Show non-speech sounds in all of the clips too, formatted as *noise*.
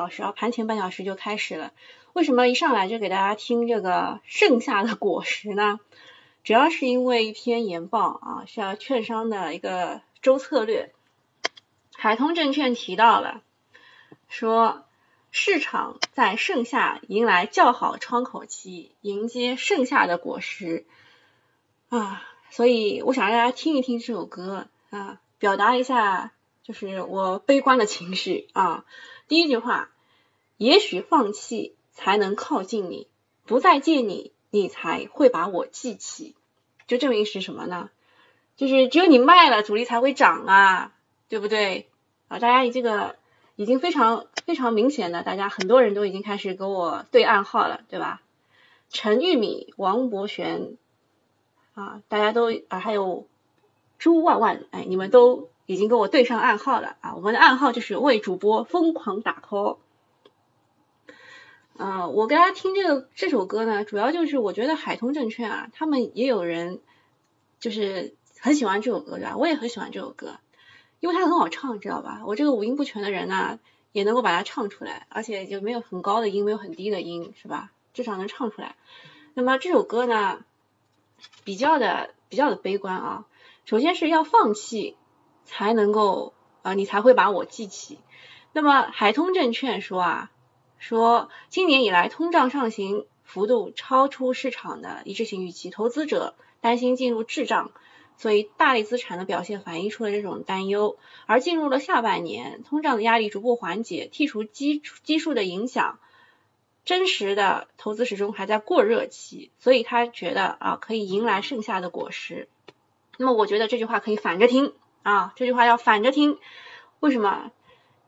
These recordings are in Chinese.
小时啊，盘前半小时就开始了。为什么一上来就给大家听这个盛夏的果实呢？主要是因为一篇研报啊，是要券商的一个周策略。海通证券提到了，说市场在盛夏迎来较好窗口期，迎接盛夏的果实啊，所以我想让大家听一听这首歌啊，表达一下就是我悲观的情绪啊。第一句话，也许放弃才能靠近你，不再见你，你才会把我记起。就证明是什么呢？就是只有你卖了，主力才会涨啊，对不对？啊，大家这个已经非常非常明显的，大家很多人都已经开始给我对暗号了，对吧？陈玉米、王博璇啊，大家都啊，还有朱万万，哎，你们都已经跟我对上暗号了啊！我们的暗号就是为主播疯狂打 call。啊、我给大家听这个这首歌呢，主要就是我觉得海通证券啊，他们也有人就是很喜欢这首歌，对吧？我也很喜欢这首歌，因为它很好唱，知道吧？我这个五音不全的人呢，也能够把它唱出来，而且就没有很高的音，没有很低的音，是吧？至少能唱出来。那么这首歌呢，比较的比较的悲观啊。首先是要放弃，才能够啊、你才会把我记起。那么海通证券说啊，说今年以来通胀上行幅度超出市场的一致性预期，投资者担心进入滞胀，所以大类资产的表现反映出了这种担忧。而进入了下半年，通胀的压力逐步缓解，剔除基基数的影响。真实的投资始终还在过热期，所以他觉得啊可以迎来盛夏的果实。那么我觉得这句话可以反着听啊，这句话要反着听。为什么？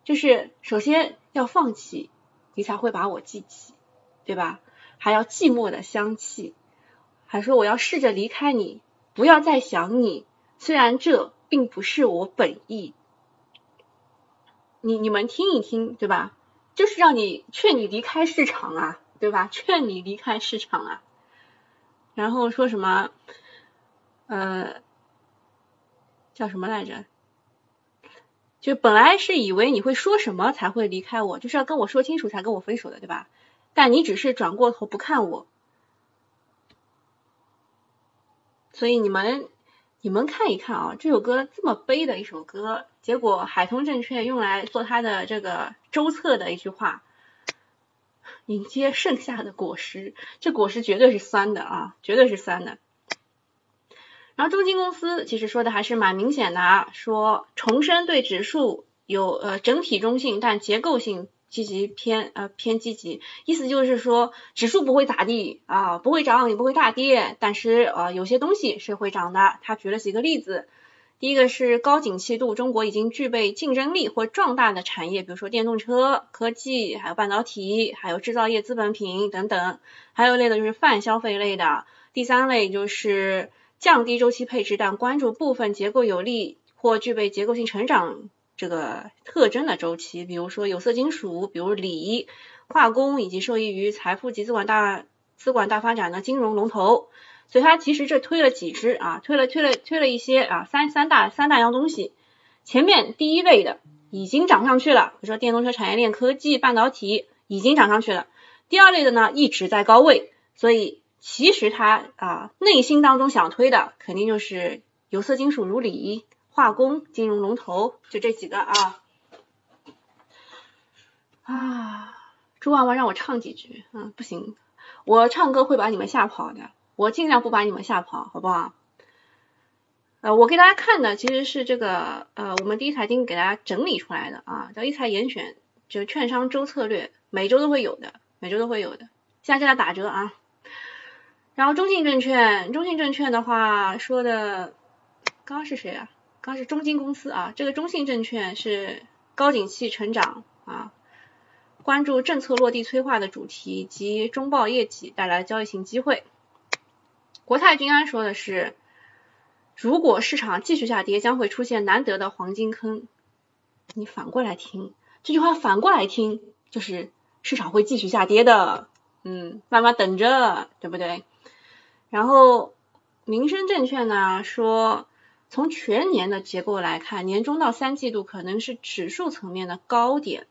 就是首先要放弃，你才会把我记起，对吧？还要寂寞的香气，还说我要试着离开你，不要再想你，虽然这并不是我本意。你你们听一听，对吧？就是让你劝你离开市场啊，对吧？劝你离开市场啊。然后说什么？呃，叫什么来着？就本来是以为你会说什么才会离开我，就是要跟我说清楚才跟我分手的，对吧？但你只是转过头不看我，所以你们你们看一看啊，这首歌这么悲的一首歌，结果海通证券用来做它的这个周测的一句话，迎接盛夏的果实，这果实绝对是酸的啊，绝对是酸的。然后中金公司其实说的还是蛮明显的啊，说重申对指数有呃整体中性，但结构性积极偏呃偏积极，意思就是说指数不会咋地啊，不会涨也不会大跌，但是呃有些东西是会涨的。他举了几个例子，第一个是高景气度，中国已经具备竞争力或壮大的产业，比如说电动车、科技，还有半导体，还有制造业资本品等等。还有一类的就是泛消费类的，第三类就是。降低周期配置，但关注部分结构有利或具备结构性成长这个特征的周期，比如说有色金属，比如锂、化工，以及受益于财富及资管大资管大发展的金融龙头。所以它其实这推了几只啊，推了推了推了一些啊，三三大三大样东西，前面第一位的已经涨上去了，比如说电动车产业链、科技、半导体已经涨上去了，第二类的呢一直在高位，所以其实他啊内心当中想推的肯定就是有色金属如锂、化工、金融龙头，就这几个啊。啊，朱婉婉让我唱几句，嗯，不行，我唱歌会把你们吓跑的，我尽量不把你们吓跑，好不好？呃，我给大家看的其实是这个，呃，我们第一财经给大家整理出来的啊，叫一财严选，就是券商周策略，每周都会有的，每周都会有的，现在正在打折啊。然后中信证券，中信证券的话说的，刚刚是谁啊？刚刚是中金公司啊，这个中信证券是高景气成长啊。关注政策落地催化的主题及中报业绩带来交易性机会。国泰君安说的是，如果市场继续下跌，将会出现难得的黄金坑。你反过来听这句话，反过来听就是市场会继续下跌的。嗯，慢慢等着，对不对？然后民生证券呢说，从全年的结构来看，年中到三季度可能是指数层面的高点。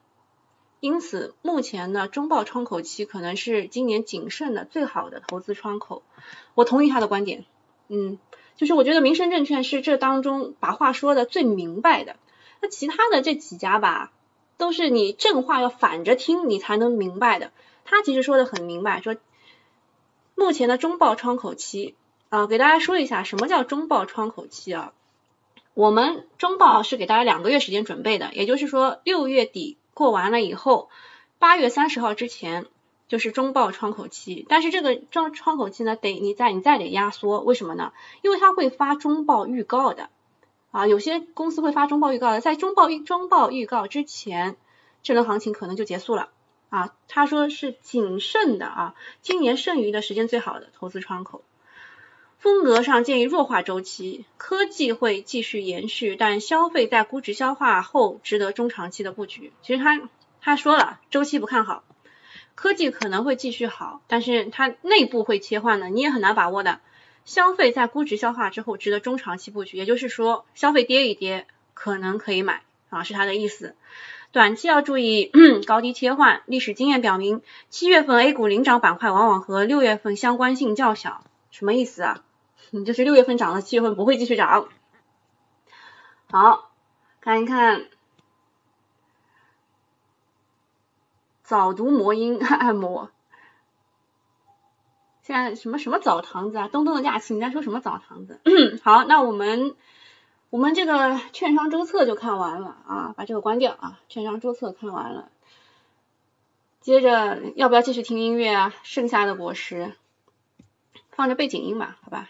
因此，目前呢，中报窗口期可能是今年谨慎的最好的投资窗口。我同意他的观点，嗯，就是我觉得民生证券是这当中把话说的最明白的。那其他的这几家吧，都是你正话要反着听，你才能明白的。他其实说的很明白，说目前的中报窗口期啊，给大家说一下什么叫中报窗口期啊？我们中报是给大家两个月时间准备的，也就是说六月底。过完了以后，八月三十号之前就是中报窗口期，但是这个窗窗口期呢，得你再你再得压缩，为什么呢？因为它会发中报预告的啊，有些公司会发中报预告的，在中报预中报预告之前，这轮行情可能就结束了啊。他说是谨慎的啊，今年剩余的时间最好的投资窗口。风格上建议弱化周期，科技会继续延续，但消费在估值消化后值得中长期的布局。其实他他说了，周期不看好，科技可能会继续好，但是它内部会切换的，你也很难把握的。消费在估值消化之后值得中长期布局，也就是说消费跌一跌可能可以买啊，是他的意思。短期要注意 *clears throat* 高低切换，历史经验表明，七月份 A 股领涨板块往往和六月份相关性较小，什么意思啊？你 *laughs* 就是六月份涨了，七月份不会继续涨。好，看一看早读魔音 *laughs* 按摩。现在什么什么澡堂子啊？东东的假期你在说什么澡堂子？*clears throat* 好，那我们我们这个券商周测就看完了啊，把这个关掉啊。券商周测看完了，接着要不要继续听音乐啊？剩下的果实放着背景音吧，好吧。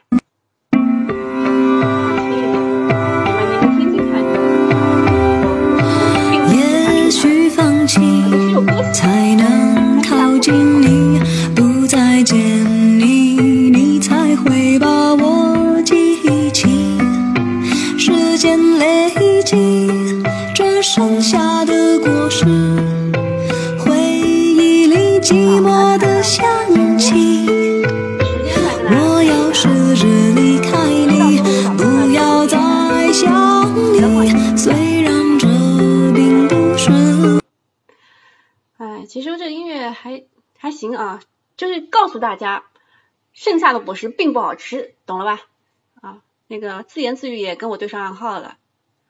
还还行啊，就是告诉大家，剩下的果实并不好吃，懂了吧？啊，那个自言自语也跟我对上暗号了，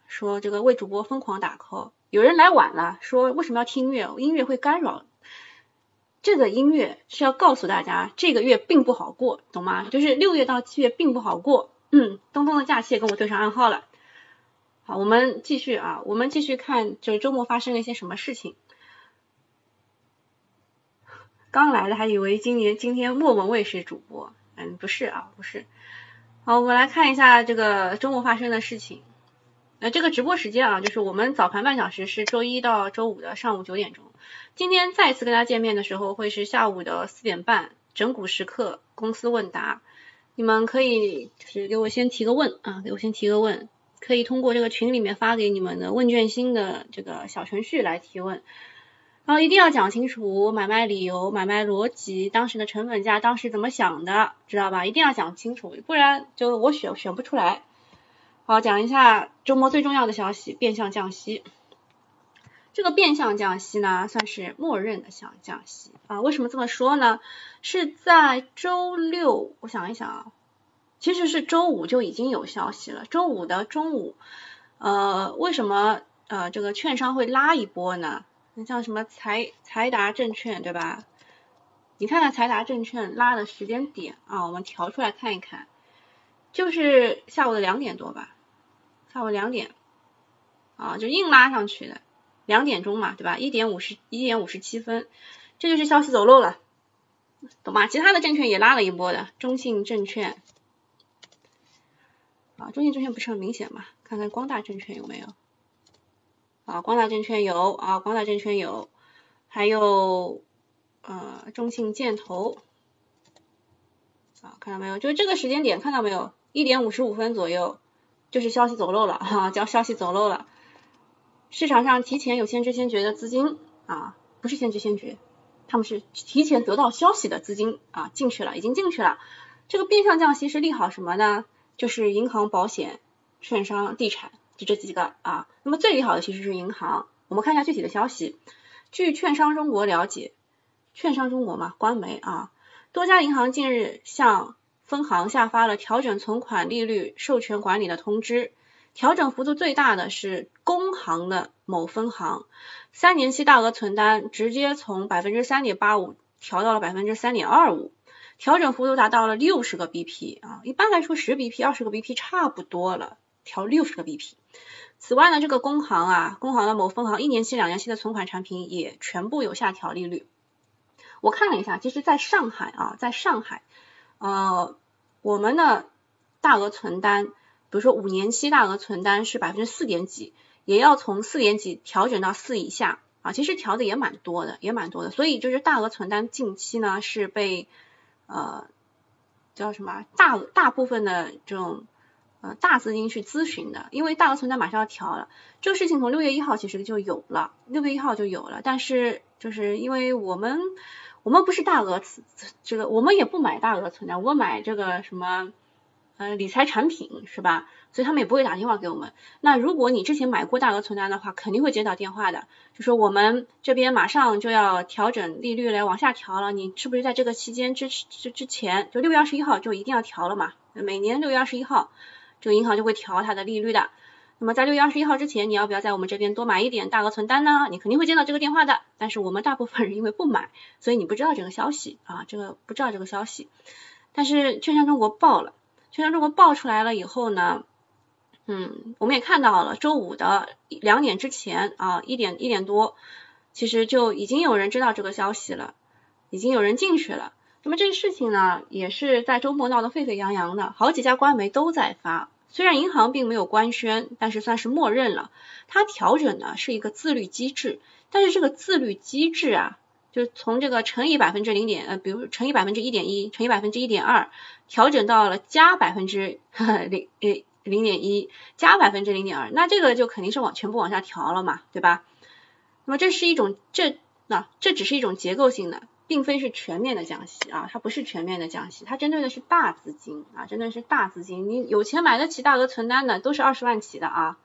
说这个为主播疯狂打 call，有人来晚了，说为什么要听音乐？音乐会干扰。这个音乐是要告诉大家，这个月并不好过，懂吗？就是六月到七月并不好过。嗯，东东的假期也跟我对上暗号了。好，我们继续啊，我们继续看，就是周末发生了一些什么事情。刚来的还以为今年今天莫文蔚是主播，嗯，不是啊，不是。好，我们来看一下这个周末发生的事情。那这个直播时间啊，就是我们早盘半小时是周一到周五的上午九点钟。今天再次跟大家见面的时候会是下午的四点半，整股时刻公司问答。你们可以就是给我先提个问啊，给我先提个问，可以通过这个群里面发给你们的问卷星的这个小程序来提问。然后一定要讲清楚买卖理由、买卖逻辑，当时的成本价当时怎么想的，知道吧？一定要讲清楚，不然就我选选不出来。好，讲一下周末最重要的消息：变相降息。这个变相降息呢，算是默认的降降息啊。为什么这么说呢？是在周六，我想一想啊，其实是周五就已经有消息了。周五的中午，呃，为什么呃这个券商会拉一波呢？像什么财财达证券对吧？你看看财达证券拉的时间点啊，我们调出来看一看，就是下午的两点多吧，下午两点啊，就硬拉上去的。两点钟嘛，对吧？一点五十，一点五十七分，这就是消息走漏了，懂吗？其他的证券也拉了一波的，中信证券啊，中信证券不是很明显嘛？看看光大证券有没有啊？光大证券有啊，光大证券有，还有呃中信建投啊，看到没有？就是这个时间点看到没有？一点五十五分左右，就是消息走漏了哈，叫消息走漏了。市场上提前有先知先觉的资金啊，不是先知先觉，他们是提前得到消息的资金啊进去了，已经进去了。这个变相降息是利好什么呢？就是银行、保险、券商、地产，就这几个啊。那么最利好的其实是银行。我们看一下具体的消息。据券商中国了解，券商中国嘛，官媒啊，多家银行近日向分行下发了调整存款利率授权管理的通知。调整幅度最大的是工行的某分行，三年期大额存单直接从百分之三点八五调到了百分之三点二五，调整幅度达到了六十个 BP 啊，一般来说十 BP、二十个 BP 差不多了，调六十个 BP。此外呢，这个工行啊，工行的某分行一年期、两年期的存款产品也全部有下调利率。我看了一下，其实在上海啊，在上海，呃，我们的大额存单。比如说五年期大额存单是百分之四点几，也要从四点几调整到四以下啊，其实调的也蛮多的，也蛮多的。所以就是大额存单近期呢是被呃叫什么大大部分的这种呃大资金去咨询的，因为大额存单马上要调了，这个事情从六月一号其实就有了，六月一号就有了，但是就是因为我们我们不是大额这个我们也不买大额存单，我买这个什么。呃，理财产品是吧？所以他们也不会打电话给我们。那如果你之前买过大额存单的话，肯定会接到电话的，就说我们这边马上就要调整利率来往下调了，你是不是在这个期间之之之前，就六月二十一号就一定要调了嘛？每年六月二十一号，这个银行就会调它的利率的。那么在六月二十一号之前，你要不要在我们这边多买一点大额存单呢？你肯定会接到这个电话的。但是我们大部分人因为不买，所以你不知道这个消息啊，这个不知道这个消息。但是券商中国报了。券商中国报出来了以后呢，嗯，我们也看到了，周五的两点之前啊，一点一点多，其实就已经有人知道这个消息了，已经有人进去了。那么这个事情呢，也是在周末闹得沸沸扬扬的，好几家官媒都在发。虽然银行并没有官宣，但是算是默认了，它调整的是一个自律机制，但是这个自律机制啊。就从这个乘以百分之零点，呃，比如乘以百分之一点一，乘以百分之一点二，调整到了加百分之 *laughs* 零呃零点一，加百分之零点二，那这个就肯定是往全部往下调了嘛，对吧？那么这是一种这那这只是一种结构性的，并非是全面的降息啊，它不是全面的降息，它针对的是大资金啊，针对的是大资金，你有钱买得起大额存单的都是二十万起的啊。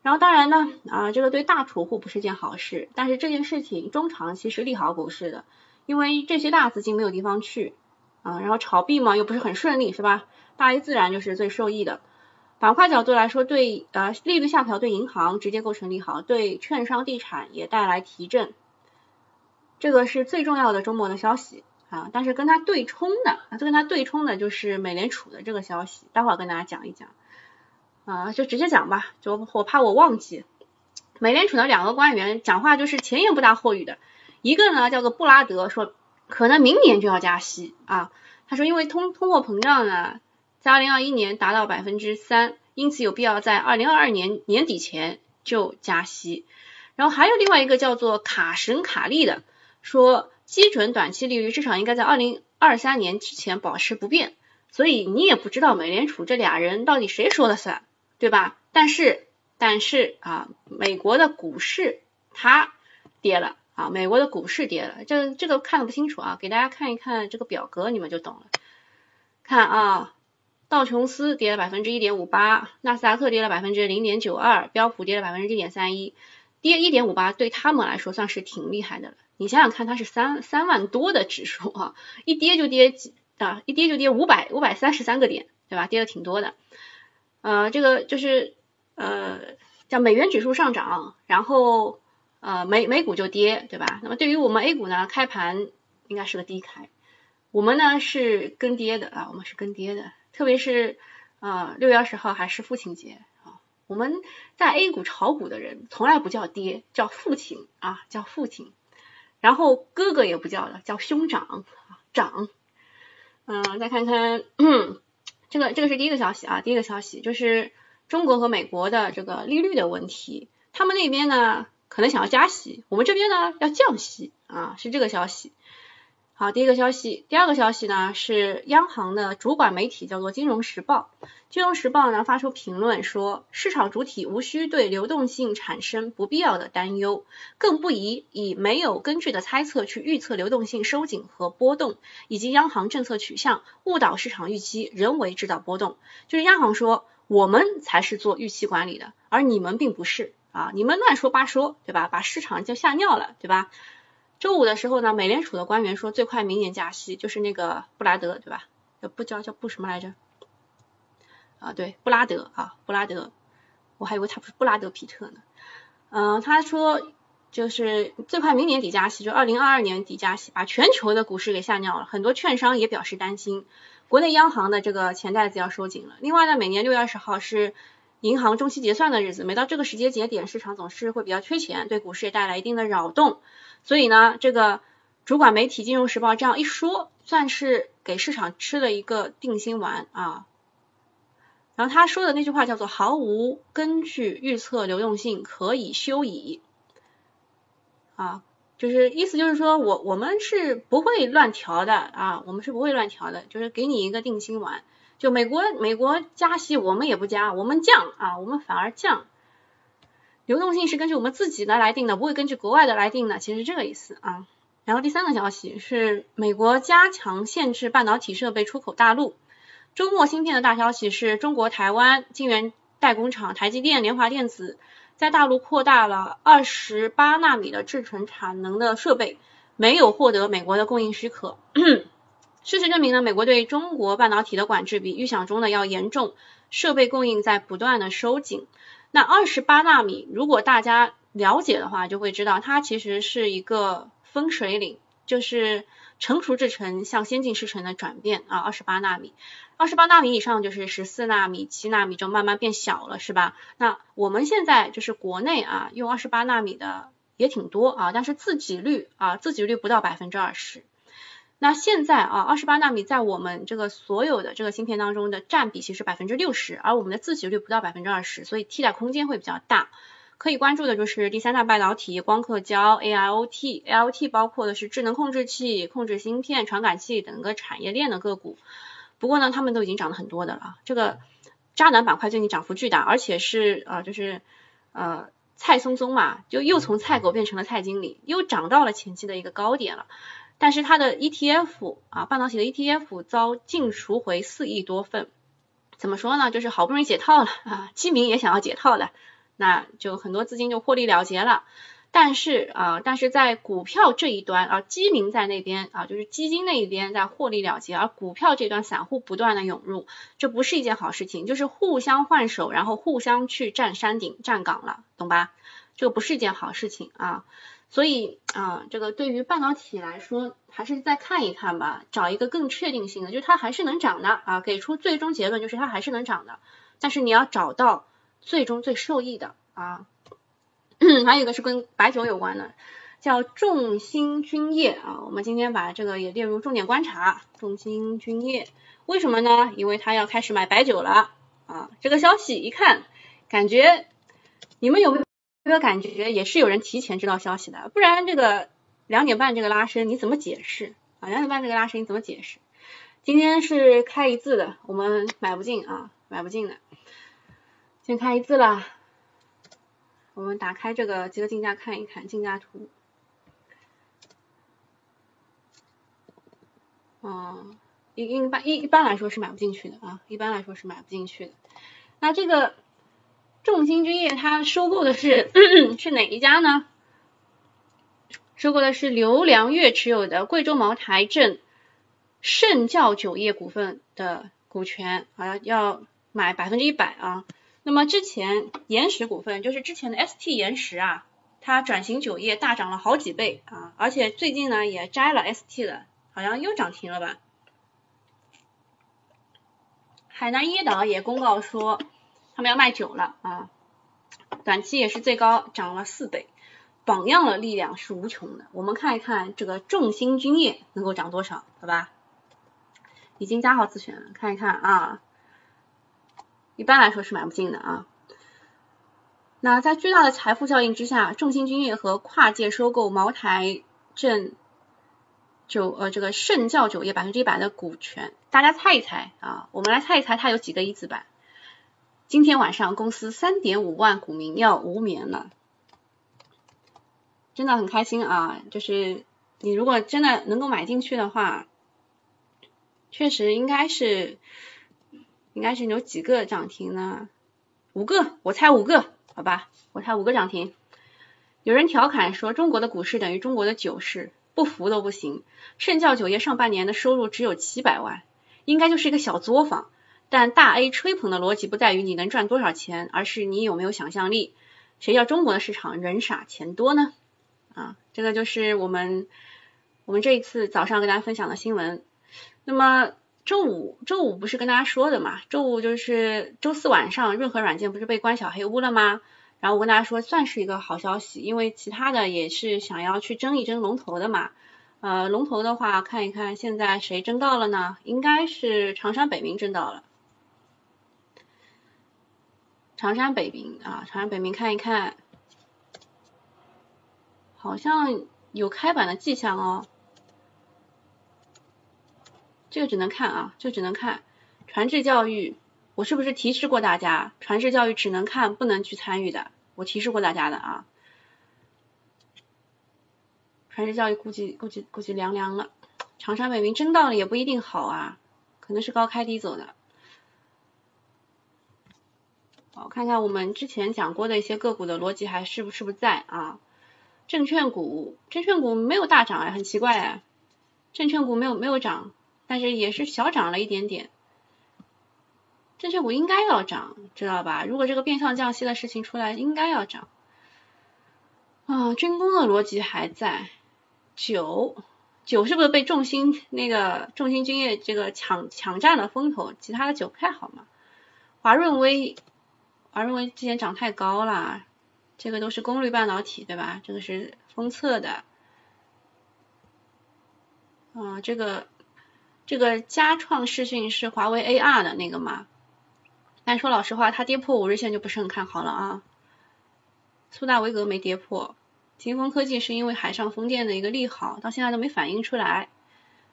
然后当然呢，啊，这个对大储户不是件好事，但是这件事情中长期是利好股市的，因为这些大资金没有地方去，啊，然后炒币嘛又不是很顺利，是吧？大 A 自然就是最受益的。板块角度来说，对呃利率下调对银行直接构成利好，对券商、地产也带来提振，这个是最重要的周末的消息啊。但是跟它对冲的，啊，跟它对冲的就是美联储的这个消息，待会儿跟大家讲一讲。啊，就直接讲吧，就我怕我忘记。美联储的两个官员讲话就是前言不搭后语的，一个呢叫做布拉德，说可能明年就要加息啊。他说因为通通货膨胀呢，在二零二一年达到百分之三，因此有必要在二零二二年年底前就加息。然后还有另外一个叫做卡神卡利的，说基准短期利率至少应该在二零二三年之前保持不变。所以你也不知道美联储这俩人到底谁说了算。对吧？但是但是啊，美国的股市它跌了啊，美国的股市跌了，这这个看的不清楚啊，给大家看一看这个表格，你们就懂了。看啊，道琼斯跌了百分之一点五八，纳斯达克跌了百分之零点九二，标普跌了百分之一点三一，跌一点五八对他们来说算是挺厉害的了。你想想看，它是三三万多的指数啊，一跌就跌几啊，一跌就跌五百五百三十三个点，对吧？跌的挺多的。呃，这个就是呃叫美元指数上涨，然后呃美美股就跌，对吧？那么对于我们 A 股呢，开盘应该是个低开。我们呢是跟跌的啊，我们是跟跌的，特别是啊六月二十号还是父亲节啊，我们在 A 股炒股的人从来不叫爹，叫父亲啊，叫父亲，然后哥哥也不叫了，叫兄长长。嗯，再看看这个这个是第一个消息啊，第一个消息就是中国和美国的这个利率的问题，他们那边呢可能想要加息，我们这边呢要降息啊，是这个消息。好，第一个消息，第二个消息呢是央行的主管媒体叫做《金融时报》，《金融时报》呢发出评论说，市场主体无需对流动性产生不必要的担忧，更不宜以没有根据的猜测去预测流动性收紧和波动，以及央行政策取向，误导市场预期，人为制造波动。就是央行说，我们才是做预期管理的，而你们并不是啊，你们乱说八说，对吧？把市场就吓尿了，对吧？周五的时候呢，美联储的官员说最快明年加息，就是那个布拉德，对吧？不叫叫布什么来着？啊，对，布拉德啊，布拉德，我还以为他不是布拉德皮特呢。嗯，他说就是最快明年底加息，就二零二二年底加息，把全球的股市给吓尿了，很多券商也表示担心，国内央行的这个钱袋子要收紧了。另外呢，每年六月二十号是银行中期结算的日子，每到这个时间节点，市场总是会比较缺钱，对股市也带来一定的扰动。所以呢，这个主管媒体《金融时报》这样一说，算是给市场吃了一个定心丸啊。然后他说的那句话叫做“毫无根据预测流动性可以休矣”，啊，就是意思就是说我我们是不会乱调的啊，我们是不会乱调的，就是给你一个定心丸。就美国美国加息，我们也不加，我们降啊，我们反而降。流动性是根据我们自己的来定的，不会根据国外的来定的，其实这个意思啊。然后第三个消息是美国加强限制半导体设备出口大陆。周末芯片的大消息是中国台湾晶圆代工厂台积电、联华电子在大陆扩大了二十八纳米的制程产能的设备，没有获得美国的供应许可。事实证明呢，美国对中国半导体的管制比预想中的要严重，设备供应在不断的收紧。那二十八纳米，如果大家了解的话，就会知道它其实是一个分水岭，就是成熟制程向先进制程的转变啊。二十八纳米，二十八纳米以上就是十四纳米、七纳米就慢慢变小了，是吧？那我们现在就是国内啊，用二十八纳米的也挺多啊，但是自给率啊，自给率不到百分之二十。那现在啊，二十八纳米在我们这个所有的这个芯片当中的占比其实百分之六十，而我们的自给率不到百分之二十，所以替代空间会比较大。可以关注的就是第三代半导体、光刻胶、AIoT，AIoT 包括的是智能控制器、控制芯片、传感器等个产业链的个股。不过呢，他们都已经涨了很多的了。这个渣男板块最近涨幅巨大，而且是呃就是呃蔡松松嘛，就又从菜狗变成了蔡经理，又涨到了前期的一个高点了。但是它的 ETF 啊，半导体的 ETF 遭净赎回四亿多份，怎么说呢？就是好不容易解套了啊，基民也想要解套的，那就很多资金就获利了结了。但是啊，但是在股票这一端啊，基民在那边啊，就是基金那一边在获利了结，而股票这端散户不断的涌入，这不是一件好事情，就是互相换手，然后互相去占山顶、站岗了，懂吧？这不是一件好事情啊。所以啊，这个对于半导体来说，还是再看一看吧，找一个更确定性的，就是它还是能涨的啊，给出最终结论就是它还是能涨的，但是你要找到最终最受益的啊。*coughs* 还有一个是跟白酒有关的，叫众星君业啊，我们今天把这个也列入重点观察，众星君业为什么呢？因为他要开始买白酒了啊，这个消息一看，感觉你们有没有？这个感觉也是有人提前知道消息的，不然这个两点半这个拉伸你怎么解释啊？两点半这个拉伸你怎么解释？今天是开一字的，我们买不进啊，买不进的，先开一字了。我们打开这个集合竞价看一看竞价图。嗯，一一般一一般来说是买不进去的啊，一般来说是买不进去的。那这个众星君业它收购的是 *clears throat* 是哪一家呢？收购的是刘良月持有的贵州茅台镇盛窖酒业股份的股权啊，要买百分之一百啊。那么之前岩石股份就是之前的 ST 岩石啊，它转型酒业大涨了好几倍啊，而且最近呢也摘了 ST 了，好像又涨停了吧？海南椰岛也公告说他们要卖酒了啊，短期也是最高涨了四倍。榜样的力量是无穷的，我们看一看这个众星君业能够涨多少，好吧？已经加号自选了，看一看啊。一般来说是买不进的啊。那在巨大的财富效应之下，众星君业和跨界收购茅台镇酒呃这个盛窖酒业百分之一百的股权，大家猜一猜啊？我们来猜一猜它有几个一字板？今天晚上公司三点五万股民要无眠了。真的很开心啊！就是你如果真的能够买进去的话，确实应该是应该是有几个涨停呢？五个，我猜五个，好吧，我猜五个涨停。有人调侃说中国的股市等于中国的酒市，不服都不行。圣窖酒业上半年的收入只有七百万，应该就是一个小作坊。但大 A 吹捧的逻辑不在于你能赚多少钱，而是你有没有想象力。谁叫中国的市场人傻钱多呢？啊，这个就是我们我们这一次早上跟大家分享的新闻。那么周五周五不是跟大家说的嘛？周五就是周四晚上，润和软件不是被关小黑屋了吗？然后我跟大家说，算是一个好消息，因为其他的也是想要去争一争龙头的嘛。呃，龙头的话，看一看现在谁争到了呢？应该是长山北明争到了。长山北明啊，长山北明看一看。好像有开板的迹象哦，这个只能看啊，这只能看传智教育。我是不是提示过大家，传智教育只能看，不能去参与的？我提示过大家的啊。传智教育估计估计估计凉凉了，长山北明真到了也不一定好啊，可能是高开低走的。好，看看我们之前讲过的一些个股的逻辑还是不是不在啊？证券股，证券股没有大涨哎，很奇怪哎，证券股没有没有涨，但是也是小涨了一点点。证券股应该要涨，知道吧？如果这个变相降息的事情出来，应该要涨。啊，军工的逻辑还在，酒酒是不是被重心那个重心军业这个抢抢占了风头？其他的酒不太好嘛。华润微，而认为之前涨太高了。这个都是功率半导体，对吧？这个是封测的，啊，这个这个佳创视讯是华为 AR 的那个嘛？但说老实话，它跌破五日线就不是很看好了啊。苏大维格没跌破，金风科技是因为海上风电的一个利好，到现在都没反映出来。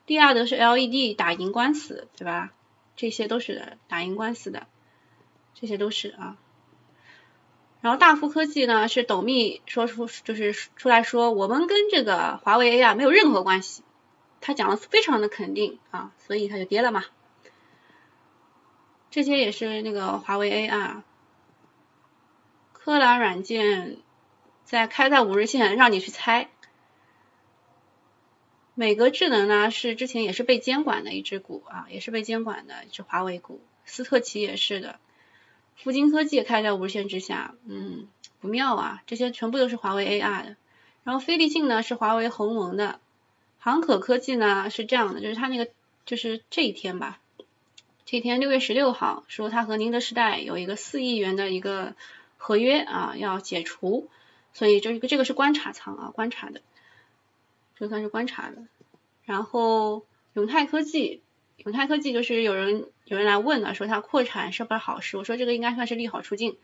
利亚德是 LED 打赢官司，对吧？这些都是打赢官司的，这些都是啊。然后大富科技呢是董秘说出就是出来说我们跟这个华为 AR 没有任何关系，他讲的非常的肯定啊，所以他就跌了嘛。这些也是那个华为 AR，科蓝软件在开在五日线让你去猜。美格智能呢是之前也是被监管的一只股啊，也是被监管的一只华为股，斯特奇也是的。富金科技开在无线之下，嗯，不妙啊！这些全部都是华为 AR 的。然后飞利信呢是华为鸿蒙的，航可科技呢是这样的，就是它那个就是这一天吧，这一天六月十六号说它和宁德时代有一个四亿元的一个合约啊要解除，所以这个这个是观察仓啊观察的，这算是观察的。然后永泰科技。永泰科技就是有人有人来问了，说它扩产是不是好事？我说这个应该算是利好出尽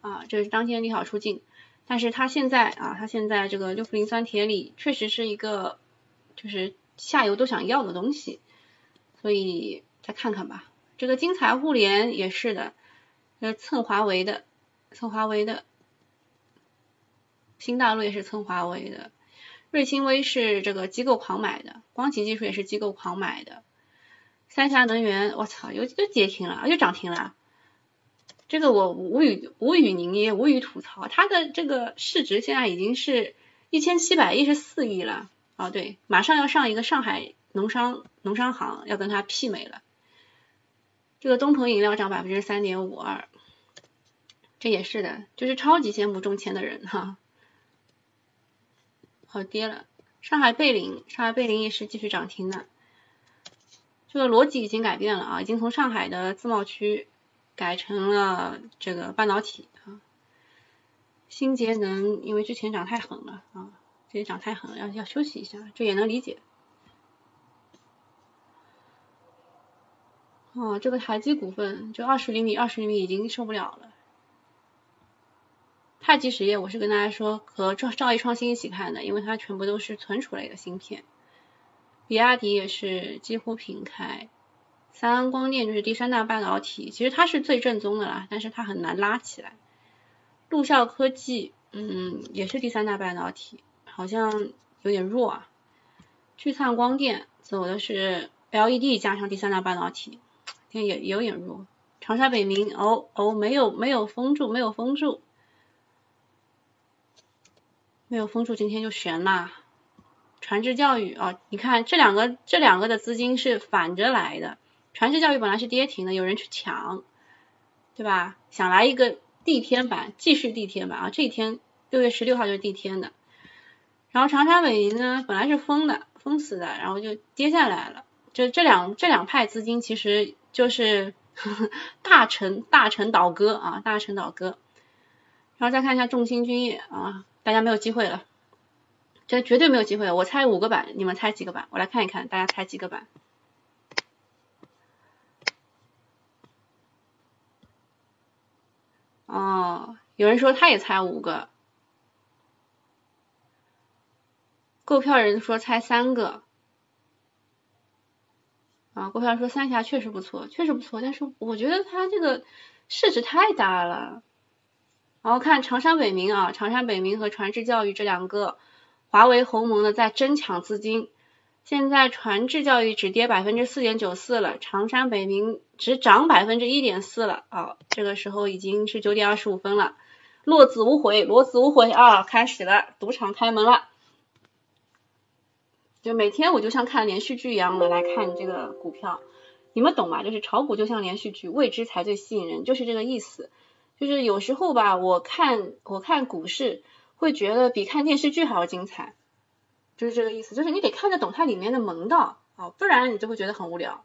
啊，这是当天利好出尽。但是它现在啊，它现在这个六氟磷酸铁锂确实是一个就是下游都想要的东西，所以再看看吧。这个金财互联也是的，呃蹭华为的，蹭华为的，新大陆也是蹭华为的。瑞清微是这个机构狂买的，光启技术也是机构狂买的。三峡能源，我操，又又跌停了，又涨停了。这个我无语无语凝噎，无语吐槽。它的这个市值现在已经是一千七百一十四亿了。哦，对，马上要上一个上海农商农商行要跟它媲美了。这个东鹏饮料涨百分之三点五二，这也是的，就是超级羡慕中签的人哈。好跌了，上海贝林，上海贝林也是继续涨停的。这个逻辑已经改变了啊，已经从上海的自贸区。改成了这个半导体啊，新节能因为之前涨太狠了啊，之前涨太狠了，要要休息一下，这也能理解。哦，这个台积股份就二十厘米，二十厘米已经受不了了。太极实业我是跟大家说和兆兆易创新一起看的，因为它全部都是存储类的芯片。比亚迪也是几乎平开。三安光电就是第三大半导体，其实它是最正宗的啦，但是它很难拉起来。陆校科技，嗯，也是第三大半导体，好像有点弱啊。聚灿光电走的是 LED 加上第三大半导体，也也有点弱。长沙北明，哦哦，没有没有封住，没有封住，没有封住，今天就悬啦。传智教育啊，你看这两个这两个的资金是反着来的。传世教育本来是跌停的，有人去抢，对吧？想来一个地天板，继续地天板啊！这一天六月十六号就是地天的。然后长沙伟银呢，本来是封的，封死的，然后就跌下来了。就这两这两派资金其实就是 *laughs* 大成大成倒戈啊，大成倒戈。然后再看一下众星君业啊，大家没有机会了，这绝对没有机会。我猜五个板，你们猜几个板？我来看一看，大家猜几个板？哦，有人说他也猜五个，购票人说猜三个，啊，购票说三峡确实不错，确实不错，但是我觉得它这个市值太大了。然后看长山北明啊，长山北明和传智教育这两个华为鸿蒙的在争抢资金。现在传智教育只跌百分之四点九四了，长山北明只涨百分之一点四了啊！这个时候已经是九点二十五分了，落子无悔，落子无悔啊！开始了，赌场开门了。就每天我就像看连续剧一样的来看这个股票，你们懂吗？就是炒股就像连续剧，未知才最吸引人，就是这个意思。就是有时候吧，我看我看股市会觉得比看电视剧还要精彩。就是这个意思，就是你得看得懂它里面的门道啊，不然你就会觉得很无聊。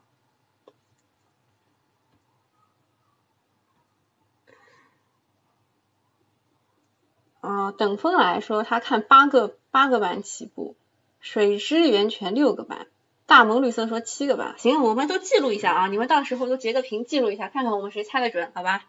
啊，等风来说，他看八个八个班起步，水师源泉六个班，大萌绿色说七个班，行，我们都记录一下啊，你们到时候都截个屏记录一下，看看我们谁猜的准，好吧？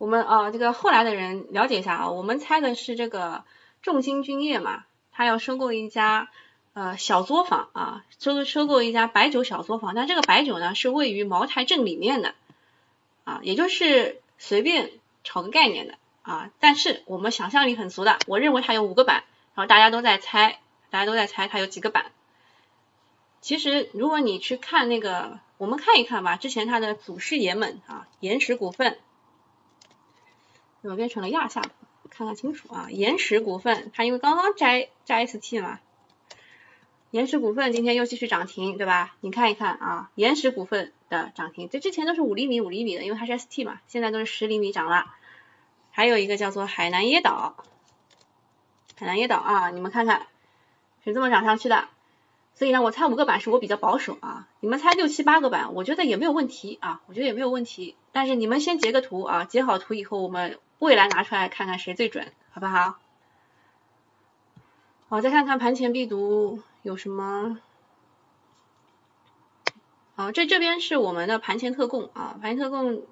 我们啊，这个后来的人了解一下啊，我们猜的是这个众星君业嘛。他要收购一家呃小作坊啊，收收购一家白酒小作坊，但这个白酒呢是位于茅台镇里面的啊，也就是随便炒个概念的啊，但是我们想象力很足的，我认为它有五个板，然后大家都在猜，大家都在猜它有几个板。其实如果你去看那个，我们看一看吧，之前它的祖师爷们啊，岩石股份怎么变成了亚夏？看看清楚啊，岩石股份，它因为刚刚摘摘 ST 嘛，岩石股份今天又继续涨停，对吧？你看一看啊，岩石股份的涨停，这之前都是五厘米五厘米的，因为它是 ST 嘛，现在都是十厘米涨了。还有一个叫做海南椰岛，海南椰岛啊，你们看看是这么涨上去的，所以呢，我猜五个板是我比较保守啊，你们猜六七八个板，我觉得也没有问题啊，我觉得也没有问题，但是你们先截个图啊，截好图以后我们。未来拿出来看看谁最准，好不好？好，再看看盘前必读有什么。好，这这边是我们的盘前特供啊，盘前特供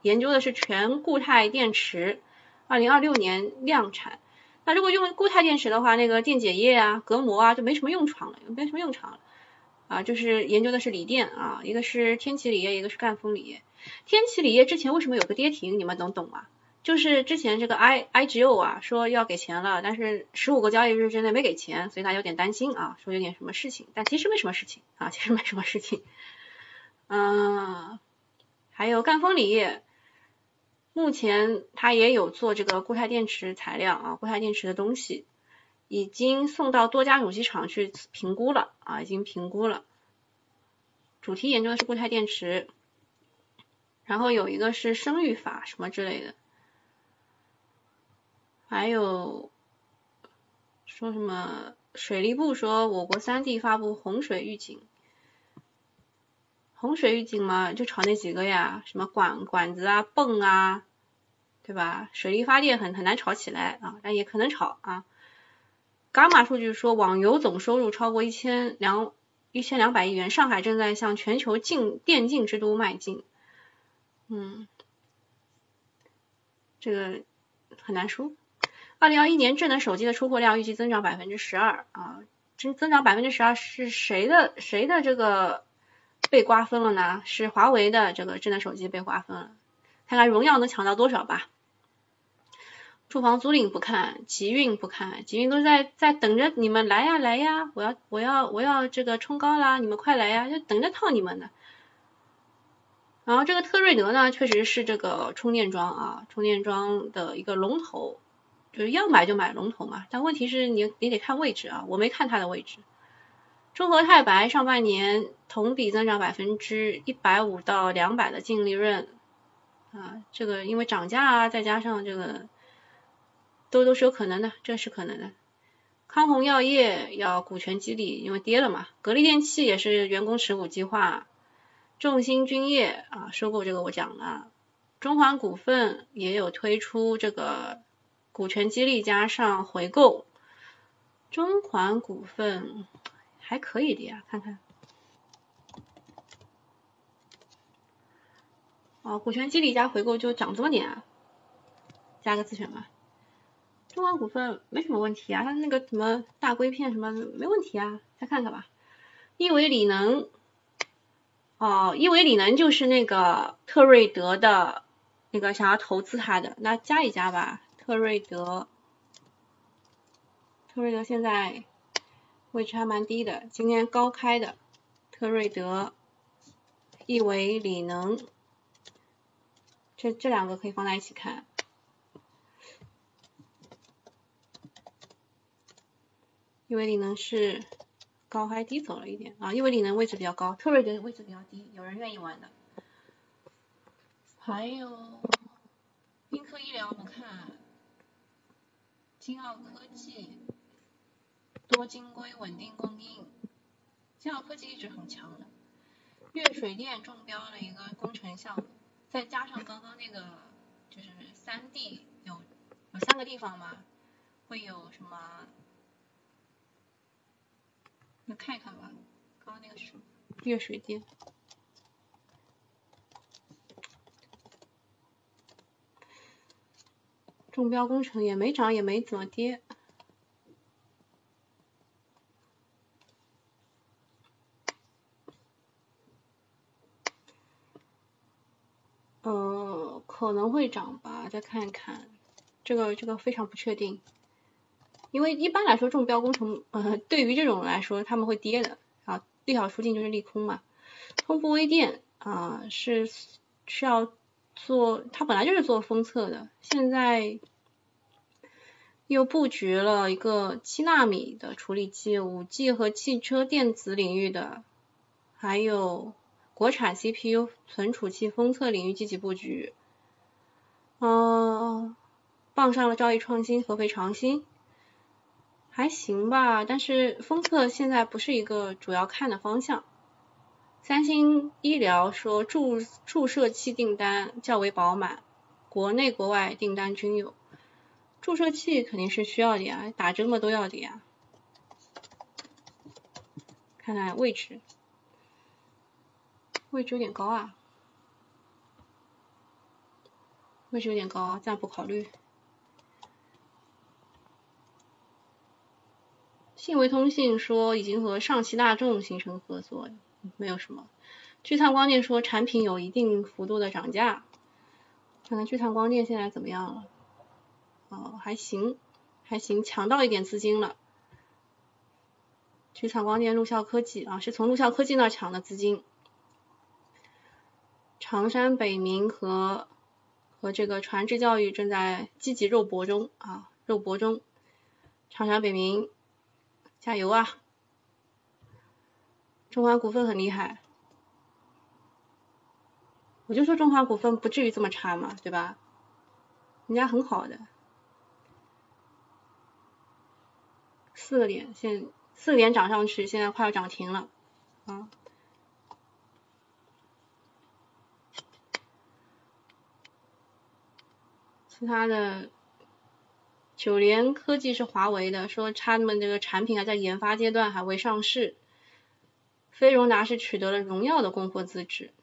研究的是全固态电池，二零二六年量产。那如果用固态电池的话，那个电解液啊、隔膜啊就没什么用场了，没什么用场了啊。就是研究的是锂电啊，一个是天齐锂业，一个是赣锋锂业。天齐锂业之前为什么有个跌停？你们能懂吗？就是之前这个 I I G O 啊说要给钱了，但是十五个交易日之内没给钱，所以他有点担心啊，说有点什么事情，但其实没什么事情啊，其实没什么事情。嗯，还有赣锋锂业，目前它也有做这个固态电池材料啊，固态电池的东西，已经送到多家主机厂去评估了啊，已经评估了，主题研究的是固态电池，然后有一个是生育法什么之类的。还有说什么？水利部说我国三地发布洪水预警，洪水预警嘛，就炒那几个呀，什么管管子啊、泵啊，对吧？水力发电很很难炒起来啊，但也可能炒啊。伽马数据说网游总收入超过一千两一千两百亿元，上海正在向全球竞电竞之都迈进。嗯，这个很难说。二零二一年智能手机的出货量预计增长百分之十二啊，增增长百分之十二是谁的谁的这个被瓜分了呢？是华为的这个智能手机被瓜分了，看看荣耀能抢到多少吧。住房租赁不看，集运不看，集运都在在等着你们来呀来呀，我要我要我要这个冲高啦，你们快来呀，就等着套你们呢。然后这个特瑞德呢，确实是这个充电桩啊，充电桩的一个龙头。就是要买就买龙头嘛，但问题是你你得看位置啊，我没看它的位置。中和太白上半年同比增长百分之一百五到两百的净利润啊，这个因为涨价啊，再加上这个都都是有可能的，这是可能的。康弘药业要股权激励，因为跌了嘛。格力电器也是员工持股计划。众星君业啊，收购这个我讲了。中环股份也有推出这个。股权激励加上回购，中环股份还可以的呀，看看。哦，股权激励加回购就涨这么点啊？加个自选吧。中环股份没什么问题啊，它那个什么大硅片什么没问题啊，再看看吧。亿维锂能，哦，亿维锂能就是那个特瑞德的那个想要投资它的，那加一加吧。特瑞德，特瑞德现在位置还蛮低的，今天高开的。特瑞德、亿维锂能，这这两个可以放在一起看。亿维锂能是高开低走了一点啊，亿维锂能位置比较高，特瑞德位置比较低，有人愿意玩的。还有英科医疗，我们看。金奥科技多晶硅稳定供应，金奥科技一直很强的。粤水电中标了一个工程项目，再加上刚刚那个就是三地有有三个地方嘛，会有什么？那看一看吧，刚刚那个是什么？粤水电。中标工程也没涨也没怎么跌，呃，可能会涨吧，再看看，这个这个非常不确定，因为一般来说中标工程，呃，对于这种来说他们会跌的啊，利好出尽就是利空嘛。通富微电啊是需要。做，它本来就是做封测的，现在又布局了一个七纳米的处理器，五 G 和汽车电子领域的，还有国产 CPU 存储器封测领域积极布局，嗯，傍上了兆易创新、合肥长兴，还行吧，但是封测现在不是一个主要看的方向。三星医疗说注注射器订单较为饱满，国内国外订单均有。注射器肯定是需要的呀，打针嘛都要的呀。看看位置，位置有点高啊，位置有点高，暂不考虑。信维通信说已经和上汽大众形成合作。没有什么，聚灿光电说产品有一定幅度的涨价。看看聚碳光电现在怎么样了？哦，还行，还行，抢到一点资金了。聚灿光电、陆校科技啊，是从陆校科技那抢的资金。常山北明和和这个传智教育正在积极肉搏中啊，肉搏中。长沙北明，加油啊！中华股份很厉害。我就说中华股份不至于这么差嘛，对吧？人家很好的，四个点，现四个点涨上去，现在快要涨停了啊。其他的，九联科技是华为的，说他们这个产品还在研发阶段，还未上市。飞荣达是取得了荣耀的供货资质。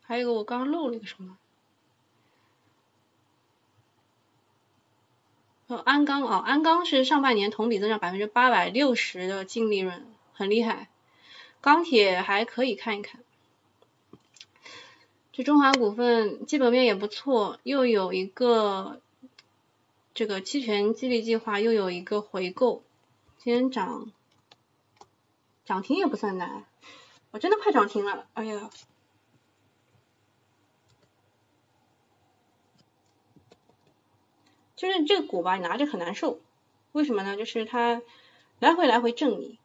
还有一个我刚漏了一个什么？哦，鞍钢哦，鞍钢是上半年同比增长百分之八百六十的净利润，很厉害。钢铁还可以看一看。这中华股份基本面也不错，又有一个这个期权激励计划，又有一个回购，今天涨涨停也不算难，我真的快涨停了，哎呀！就是这个股吧，你拿着很难受，为什么呢？就是它来回来回震你，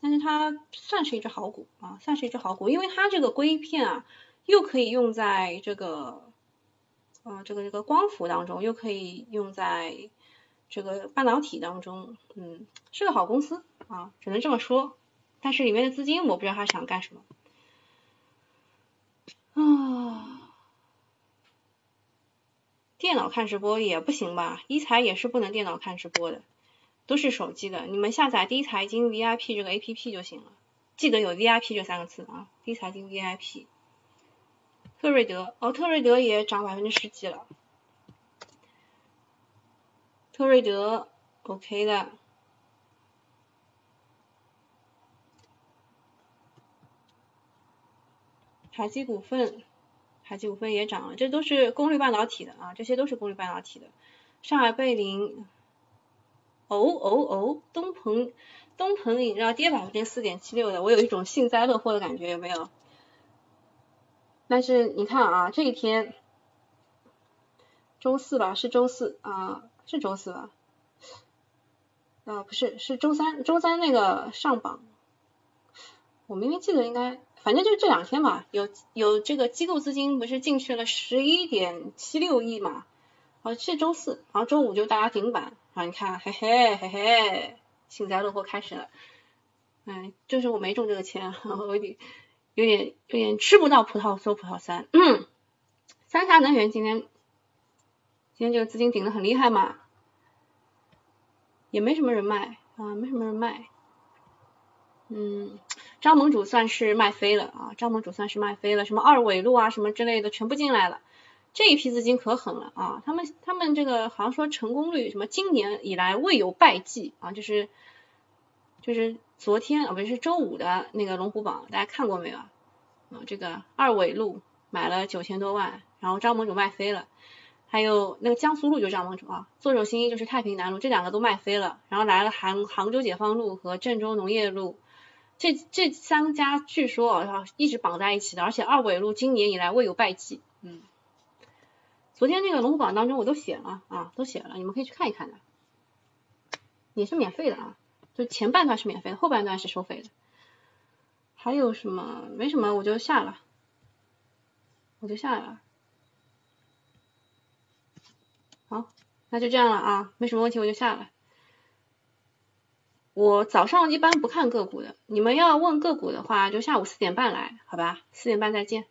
但是它算是一只好股啊，算是一只好股，因为它这个硅片啊，又可以用在这个呃这个这个光伏当中，又可以用在这个半导体当中，嗯，是个好公司啊，只能这么说。但是里面的资金我不知道他想干什么啊。电脑看直播也不行吧？一财也是不能电脑看直播的，都是手机的。你们下载低财经 VIP 这个 APP 就行了，记得有 VIP 这三个字啊，低财经 VIP。特瑞德，哦，特瑞德也涨百分之十几了。特瑞德 OK 的。海基股份。海基股份也涨了，这都是功率半导体的啊，这些都是功率半导体的。上海贝林，哦哦哦，东鹏东鹏饮料跌百分之四点七六的，我有一种幸灾乐祸的感觉，有没有？但是你看啊，这一天周四吧，是周四啊，是周四吧？啊，不是，是周三，周三那个上榜，我明明记得应该。反正就这两天嘛，有有这个机构资金不是进去了十一点七六亿嘛，哦是周四，然后周五就大家顶板，然后你看嘿嘿嘿嘿，幸灾乐祸开始了，嗯，就是我没中这个钱，*laughs* 我有点有点有点吃不到葡萄说葡萄酸，嗯，三峡能源今天今天这个资金顶的很厉害嘛，也没什么人卖啊，没什么人卖。嗯，张盟主算是卖飞了啊！张盟主算是卖飞了，什么二纬路啊，什么之类的全部进来了。这一批资金可狠了啊！他们他们这个好像说成功率什么今年以来未有败绩啊，就是就是昨天啊不是周五的那个龙虎榜，大家看过没有啊？这个二纬路买了九千多万，然后张盟主卖飞了。还有那个江苏路就是张盟主啊，左手新一就是太平南路，这两个都卖飞了，然后来了杭杭州解放路和郑州农业路。这这三家据说啊，一直绑在一起的，而且二纬路今年以来未有败绩。嗯，昨天那个龙虎榜当中我都写了啊，都写了，你们可以去看一看的，也是免费的啊，就前半段是免费的，后半段是收费的。还有什么？没什么，我就下了，我就下了。好，那就这样了啊，没什么问题，我就下了。我早上一般不看个股的，你们要问个股的话，就下午四点半来，好吧？四点半再见，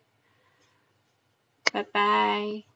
拜拜。